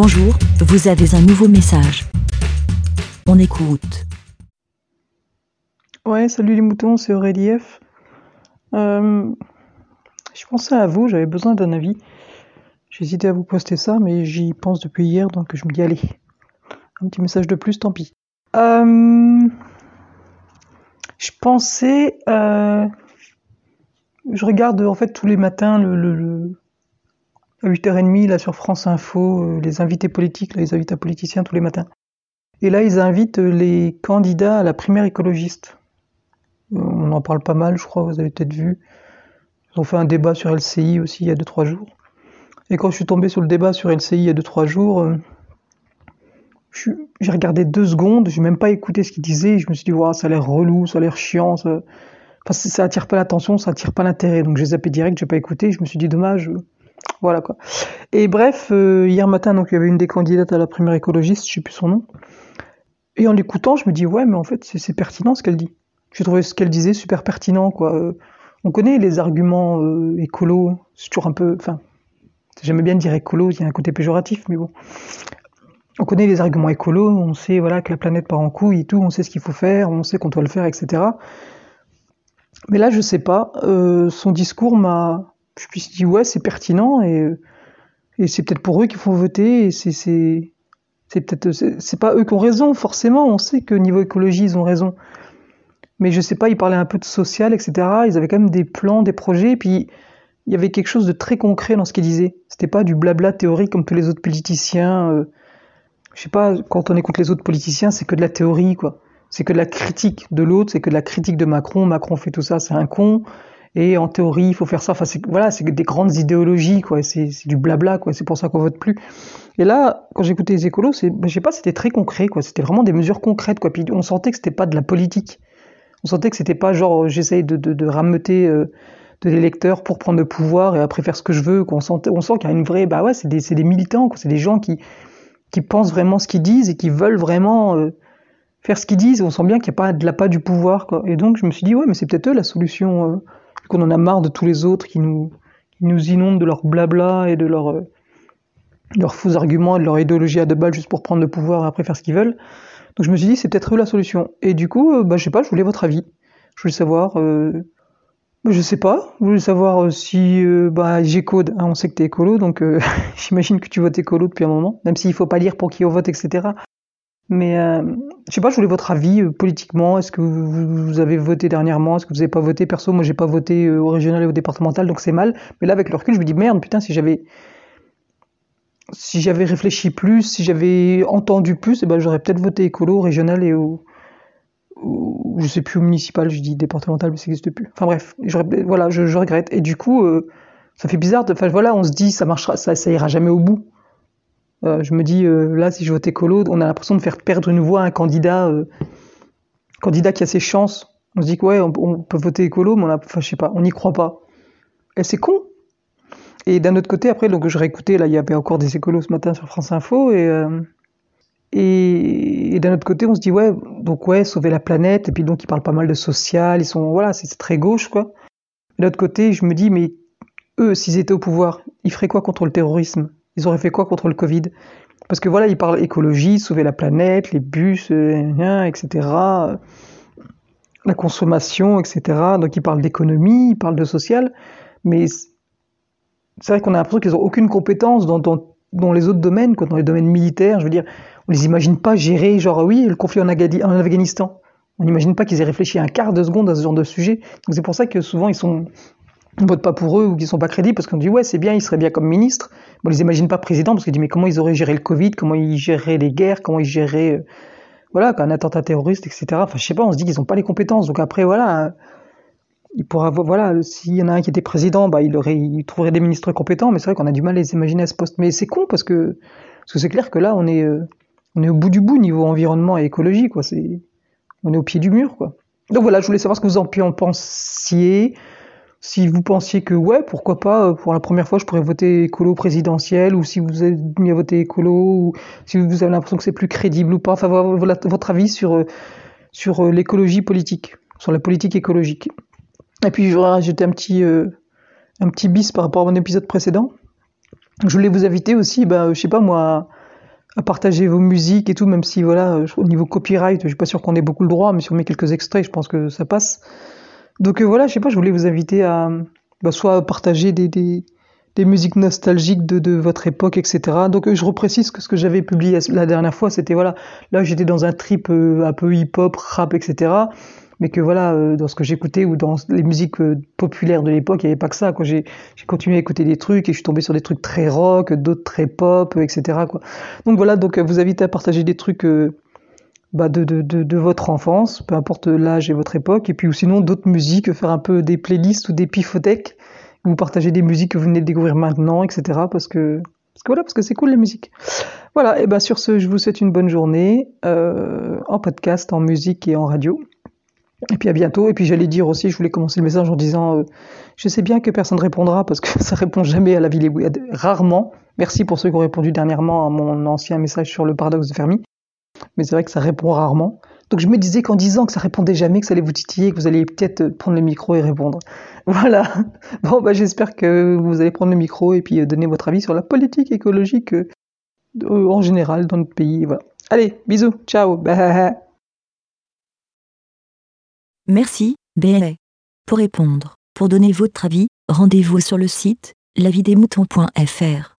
Bonjour, vous avez un nouveau message. On écoute. Ouais, salut les moutons, c'est Aurélie F. Euh, je pensais à vous, j'avais besoin d'un avis. J'hésitais à vous poster ça, mais j'y pense depuis hier, donc je me dis allez, un petit message de plus, tant pis. Euh, je pensais, euh, je regarde en fait tous les matins le, à 8h30 là sur France Info, euh, les invités politiques, là, les invités politiciens tous les matins. Et là, ils invitent les candidats à la primaire écologiste. Euh, on en parle pas mal, je crois, vous avez peut-être vu. Ils ont fait un débat sur LCI aussi il y a 2-3 jours. Et quand je suis tombé sur le débat sur LCI il y a 2-3 jours, euh, j'ai regardé deux secondes, j'ai même pas écouté ce qu'ils disaient, je me suis dit, wow, ça a l'air relou, ça a l'air chiant, ça... Enfin, ça attire pas l'attention, ça attire pas l'intérêt. Donc j'ai zappé direct, j'ai pas écouté, je me suis dit, dommage. Voilà quoi. Et bref, euh, hier matin, donc il y avait une des candidates à la primaire écologiste, je sais plus son nom. Et en l'écoutant, je me dis, ouais, mais en fait, c'est pertinent ce qu'elle dit. J'ai trouvé ce qu'elle disait super pertinent, quoi. Euh, on connaît les arguments euh, écolos, c'est toujours un peu. Enfin, j'aimais bien dire écolo, il y a un côté péjoratif, mais bon. On connaît les arguments écolos, on sait voilà que la planète part en couille et tout, on sait ce qu'il faut faire, on sait qu'on doit le faire, etc. Mais là, je sais pas. Euh, son discours m'a. Je me suis dit, ouais, c'est pertinent et, et c'est peut-être pour eux qu'il faut voter et c'est. C'est peut-être. C'est pas eux qui ont raison, forcément. On sait que niveau écologie, ils ont raison mais je sais pas, ils parlaient un peu de social, etc. Ils avaient quand même des plans, des projets, et puis il y avait quelque chose de très concret dans ce qu'ils disaient. C'était pas du blabla théorique comme tous les autres politiciens. Euh, je sais pas, quand on écoute les autres politiciens, c'est que de la théorie, quoi. C'est que de la critique de l'autre, c'est que de la critique de Macron. Macron fait tout ça, c'est un con. Et en théorie, il faut faire ça. C'est, voilà, c'est des grandes idéologies, quoi. C'est, c'est du blabla, quoi. C'est pour ça qu'on vote plus. Et là, quand j'écoutais les écolos, c'est, ben, je sais pas, c'était très concret, quoi. C'était vraiment des mesures concrètes, quoi. Puis on sentait que c'était pas de la politique on sentait que c'était pas genre euh, j'essaye de, de, de rameuter euh, de l'électeur pour prendre le pouvoir et après faire ce que je veux. Qu'on on sent qu'il y a une vraie, bah ouais, c'est des, des, militants, c'est des gens qui, qui pensent vraiment ce qu'ils disent et qui veulent vraiment euh, faire ce qu'ils disent. On sent bien qu'il n'y a pas de la pas du pouvoir. Quoi. Et donc je me suis dit ouais, mais c'est peut-être eux la solution. Qu'on en a marre de tous les autres qui nous, qui nous inondent de leur blabla et de leur leurs faux arguments et de leur idéologie à deux balles juste pour prendre le pouvoir et après faire ce qu'ils veulent. Donc je me suis dit, c'est peut-être eux la solution. Et du coup, euh, bah, je sais pas, je voulais votre avis. Je voulais savoir, euh, bah, je sais pas, je voulais savoir euh, si euh, bah, G-Code, hein, on sait que tu es écolo, donc euh, j'imagine que tu votes écolo depuis un moment, même s'il faut pas lire pour qui on vote, etc. Mais euh, je sais pas, je voulais votre avis euh, politiquement. Est-ce que vous, avez voté dernièrement? Est-ce que vous avez pas voté? Perso, moi j'ai pas voté au régional et au départemental, donc c'est mal. Mais là, avec le recul, je me dis merde, putain, si j'avais si j'avais réfléchi plus, si j'avais entendu plus, eh ben, j'aurais peut-être voté écolo, régional et au, au, je sais plus, au municipal, je dis départemental, mais ça n'existe plus. Enfin bref, voilà, je, je, regrette. Et du coup, euh, ça fait bizarre enfin voilà, on se dit, ça marchera, ça ira jamais au bout. Euh, je me dis, euh, là, si je vote écolo, on a l'impression de faire perdre une voix à un candidat, euh, candidat qui a ses chances. On se dit ouais, on, peut voter écolo, mais on je sais pas, on n'y croit pas. Et c'est con, et d'un autre côté, après, donc je réécoutais, là, il y avait encore des écolos ce matin sur France Info, et, et, et d'un autre côté, on se dit, ouais, donc ouais, sauver la planète, et puis donc ils parlent pas mal de social, ils sont, voilà, c'est très gauche, quoi. De l'autre côté, je me dis, mais eux, s'ils étaient au pouvoir, ils feraient quoi contre le terrorisme? Ils auraient fait quoi contre le Covid? Parce que voilà, ils parlent écologie, sauver la planète, les bus, euh, etc., la consommation, etc. Donc ils parlent d'économie, ils parlent de social, mais c'est vrai qu'on a l'impression qu'ils n'ont aucune compétence dans, les autres domaines, quoi, dans les domaines militaires. Je veux dire, on les imagine pas gérer, genre, oui, le conflit en, en Afghanistan. On n'imagine pas qu'ils aient réfléchi un quart de seconde à ce genre de sujet. Donc c'est pour ça que souvent ils sont, on vote pas pour eux ou qu'ils sont pas crédibles parce qu'on dit ouais c'est bien, ils seraient bien comme ministre. On les imagine pas président parce qu'ils disent mais comment ils auraient géré le Covid, comment ils géreraient les guerres, comment ils géreraient, euh, voilà, un attentat terroriste, etc. Enfin je sais pas, on se dit qu'ils ont pas les compétences. Donc après voilà il pourra voilà s'il y en a un qui était président bah il aurait il trouverait des ministres compétents mais c'est vrai qu'on a du mal à les imaginer à ce poste mais c'est con parce que parce que c'est clair que là on est euh, on est au bout du bout niveau environnement et écologie quoi c'est on est au pied du mur quoi donc voilà je voulais savoir ce que vous en pensiez si vous pensiez que ouais pourquoi pas euh, pour la première fois je pourrais voter écolo présidentiel ou si vous êtes mis à voter écolo ou si vous avez l'impression que c'est plus crédible ou pas enfin votre avis sur euh, sur l'écologie politique sur la politique écologique et puis je voudrais rajouter un petit, euh, un petit bis par rapport à mon épisode précédent. Je voulais vous inviter aussi, ben, je sais pas moi, à partager vos musiques et tout, même si voilà, au niveau copyright, je suis pas sûr qu'on ait beaucoup le droit, mais si on met quelques extraits, je pense que ça passe. Donc voilà, je sais pas, je voulais vous inviter à bah, soit partager des, des, musiques nostalgiques de, de, votre époque, etc. Donc je reprécise que ce que j'avais publié la dernière fois, c'était voilà, là j'étais dans un trip un peu hip-hop, rap, etc mais que voilà, euh, dans ce que j'écoutais ou dans les musiques euh, populaires de l'époque, il n'y avait pas que ça. J'ai, continué à écouter des trucs et je suis tombé sur des trucs très rock, d'autres très pop, etc. Donc voilà, donc euh, vous invite à partager des trucs bah, de, de, de, de, votre enfance, peu importe l'âge et votre époque, et puis ou sinon d'autres musiques, faire un peu des playlists ou des pifothèques, vous partagez des musiques que vous venez de découvrir maintenant, etc. Parce que parce que voilà, parce que c'est cool la musique. Voilà, et ben sur ce, je vous souhaite une bonne journée euh, en podcast, en musique et en radio. Et puis à bientôt. Et puis j'allais dire aussi, je voulais commencer le message en disant, euh, je sais bien que personne ne répondra parce que ça répond jamais à la ville rarement. Merci pour ceux qui ont répondu dernièrement à mon ancien message sur le paradoxe de Fermi. Mais c'est vrai que ça répond rarement. Donc je me disais qu'en disant que ça répondait jamais, que ça allait vous titiller, que vous allez peut-être prendre le micro et répondre. Voilà. Bon bah j'espère que vous allez prendre le micro et puis euh, donner votre avis sur la politique écologique euh, en général dans notre pays. Voilà. Allez, bisous, ciao. Bah. Merci, BLA. Pour répondre, pour donner votre avis, rendez-vous sur le site lavidemouton.fr.